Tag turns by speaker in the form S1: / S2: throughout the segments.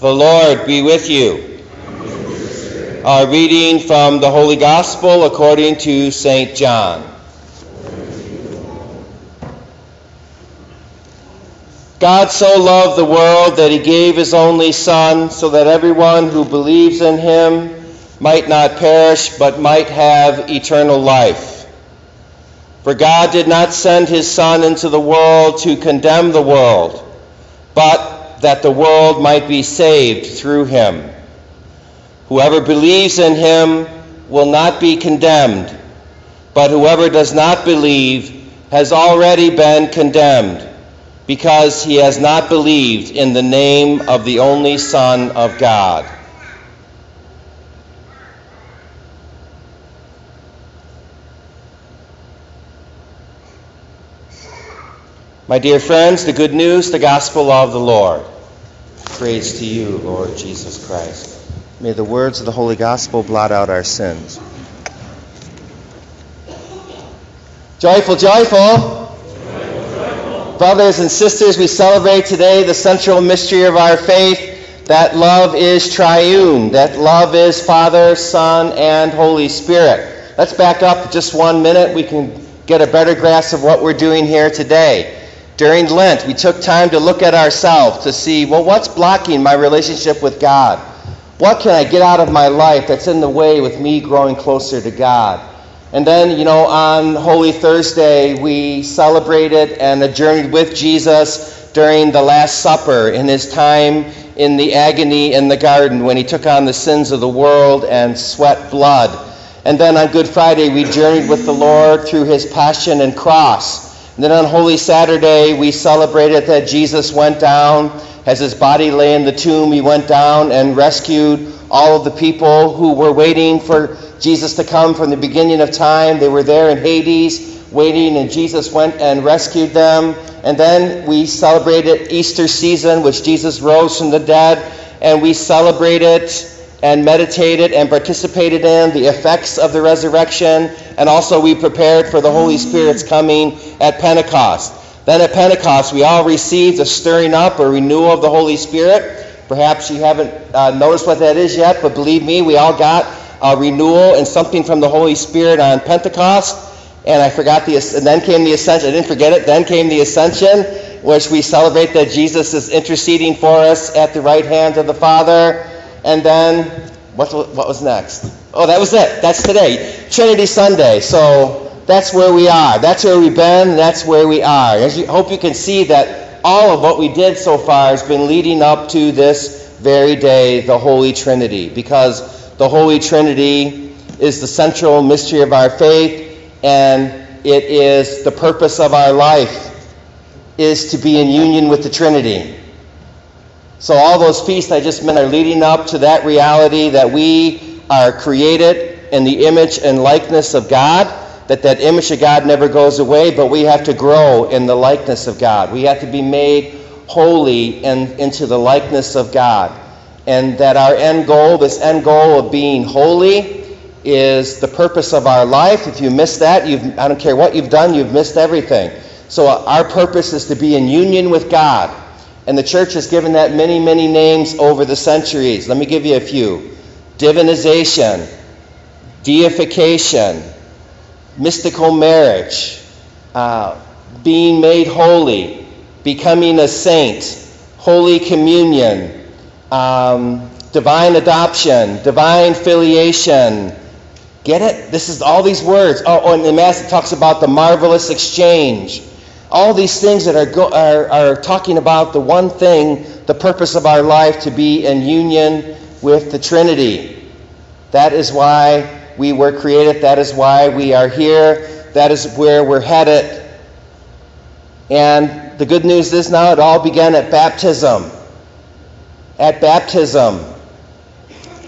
S1: The Lord be with you. Our reading from the Holy Gospel according to St. John. God so loved the world that he gave his only Son, so that everyone who believes in him might not perish, but might have eternal life. For God did not send his Son into the world to condemn the world, but that the world might be saved through him. Whoever believes in him will not be condemned, but whoever does not believe has already been condemned, because he has not believed in the name of the only Son of God. My dear friends, the good news, the gospel of the Lord. Praise to you, Lord Jesus Christ. May the words of the Holy Gospel blot out our sins. Joyful, joyful. Brothers and sisters, we celebrate today the central mystery of our faith that love is triune, that love is Father, Son, and Holy Spirit. Let's back up just one minute. We can get a better grasp of what we're doing here today. During Lent, we took time to look at ourselves to see, well, what's blocking my relationship with God? What can I get out of my life that's in the way with me growing closer to God? And then, you know, on Holy Thursday, we celebrated and journeyed with Jesus during the Last Supper in his time in the agony in the garden when he took on the sins of the world and sweat blood. And then on Good Friday, we journeyed with the Lord through his passion and cross. Then on Holy Saturday, we celebrated that Jesus went down. As his body lay in the tomb, he went down and rescued all of the people who were waiting for Jesus to come from the beginning of time. They were there in Hades waiting, and Jesus went and rescued them. And then we celebrated Easter season, which Jesus rose from the dead, and we celebrated and meditated and participated in the effects of the resurrection, and also we prepared for the Holy Spirit's coming at Pentecost. Then at Pentecost, we all received a stirring up, a renewal of the Holy Spirit. Perhaps you haven't uh, noticed what that is yet, but believe me, we all got a renewal and something from the Holy Spirit on Pentecost. And I forgot the, and then came the ascension. I didn't forget it. Then came the ascension, which we celebrate that Jesus is interceding for us at the right hand of the Father. And then, what, what was next? Oh, that was it. That's today. Trinity Sunday. So that's where we are. That's where we've been. That's where we are. As you hope you can see that all of what we did so far has been leading up to this very day, the Holy Trinity, because the Holy Trinity is the central mystery of our faith, and it is the purpose of our life is to be in union with the Trinity. So all those feasts I just meant are leading up to that reality that we are created in the image and likeness of God, that that image of God never goes away, but we have to grow in the likeness of God. We have to be made holy and into the likeness of God. And that our end goal, this end goal of being holy, is the purpose of our life. If you miss that, you've, I don't care what you've done, you've missed everything. So our purpose is to be in union with God and the church has given that many, many names over the centuries. Let me give you a few divinization, deification, mystical marriage, uh, being made holy, becoming a saint, holy communion, um, divine adoption, divine filiation. Get it? This is all these words. Oh, oh and the Mass talks about the marvelous exchange all these things that are, go, are, are talking about the one thing, the purpose of our life, to be in union with the Trinity. That is why we were created. That is why we are here. That is where we're headed. And the good news is now it all began at baptism. At baptism.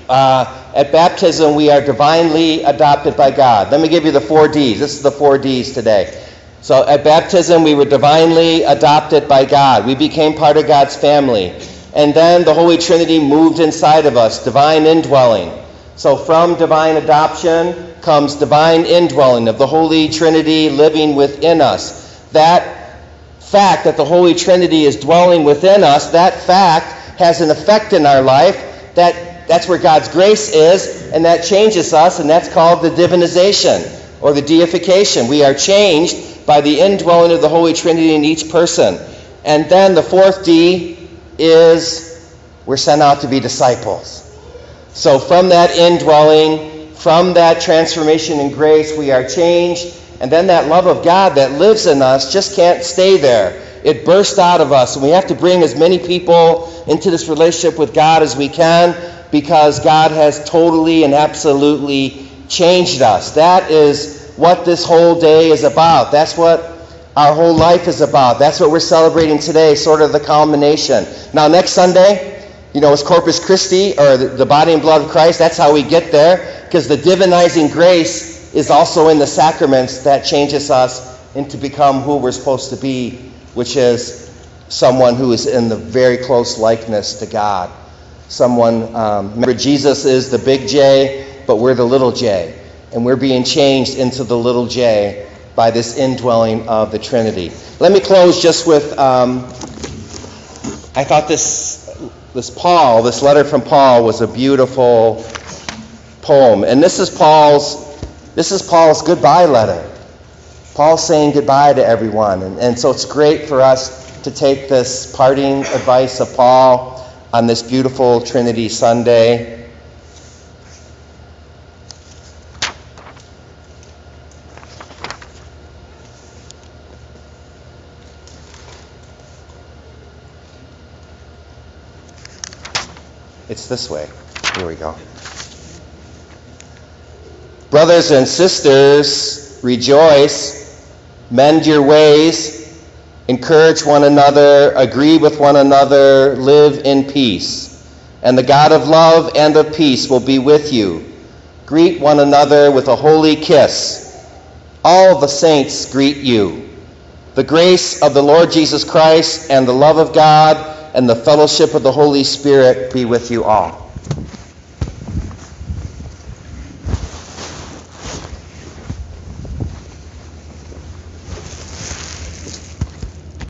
S1: Uh, at baptism, we are divinely adopted by God. Let me give you the four D's. This is the four D's today. So at baptism, we were divinely adopted by God. We became part of God's family. And then the Holy Trinity moved inside of us, divine indwelling. So from divine adoption comes divine indwelling of the Holy Trinity living within us. That fact that the Holy Trinity is dwelling within us, that fact has an effect in our life. That, that's where God's grace is, and that changes us, and that's called the divinization or the deification. We are changed by the indwelling of the Holy Trinity in each person. And then the fourth D is we're sent out to be disciples. So from that indwelling, from that transformation in grace, we are changed. And then that love of God that lives in us just can't stay there. It bursts out of us. And we have to bring as many people into this relationship with God as we can because God has totally and absolutely changed us. That is what this whole day is about. That's what our whole life is about. That's what we're celebrating today, sort of the culmination. Now, next Sunday, you know, it's Corpus Christi, or the, the body and blood of Christ. That's how we get there, because the divinizing grace is also in the sacraments that changes us into become who we're supposed to be, which is someone who is in the very close likeness to God. Someone, um, remember, Jesus is the big J, but we're the little j. And we're being changed into the little j by this indwelling of the Trinity. Let me close just with um, I thought this, this Paul, this letter from Paul, was a beautiful poem. And this is Paul's, this is Paul's goodbye letter. Paul's saying goodbye to everyone. And, and so it's great for us to take this parting advice of Paul on this beautiful Trinity Sunday. It's this way. Here we go. Brothers and sisters, rejoice, mend your ways, encourage one another, agree with one another, live in peace. And the God of love and of peace will be with you. Greet one another with a holy kiss. All the saints greet you. The grace of the Lord Jesus Christ and the love of God and the fellowship of the Holy Spirit be with you all.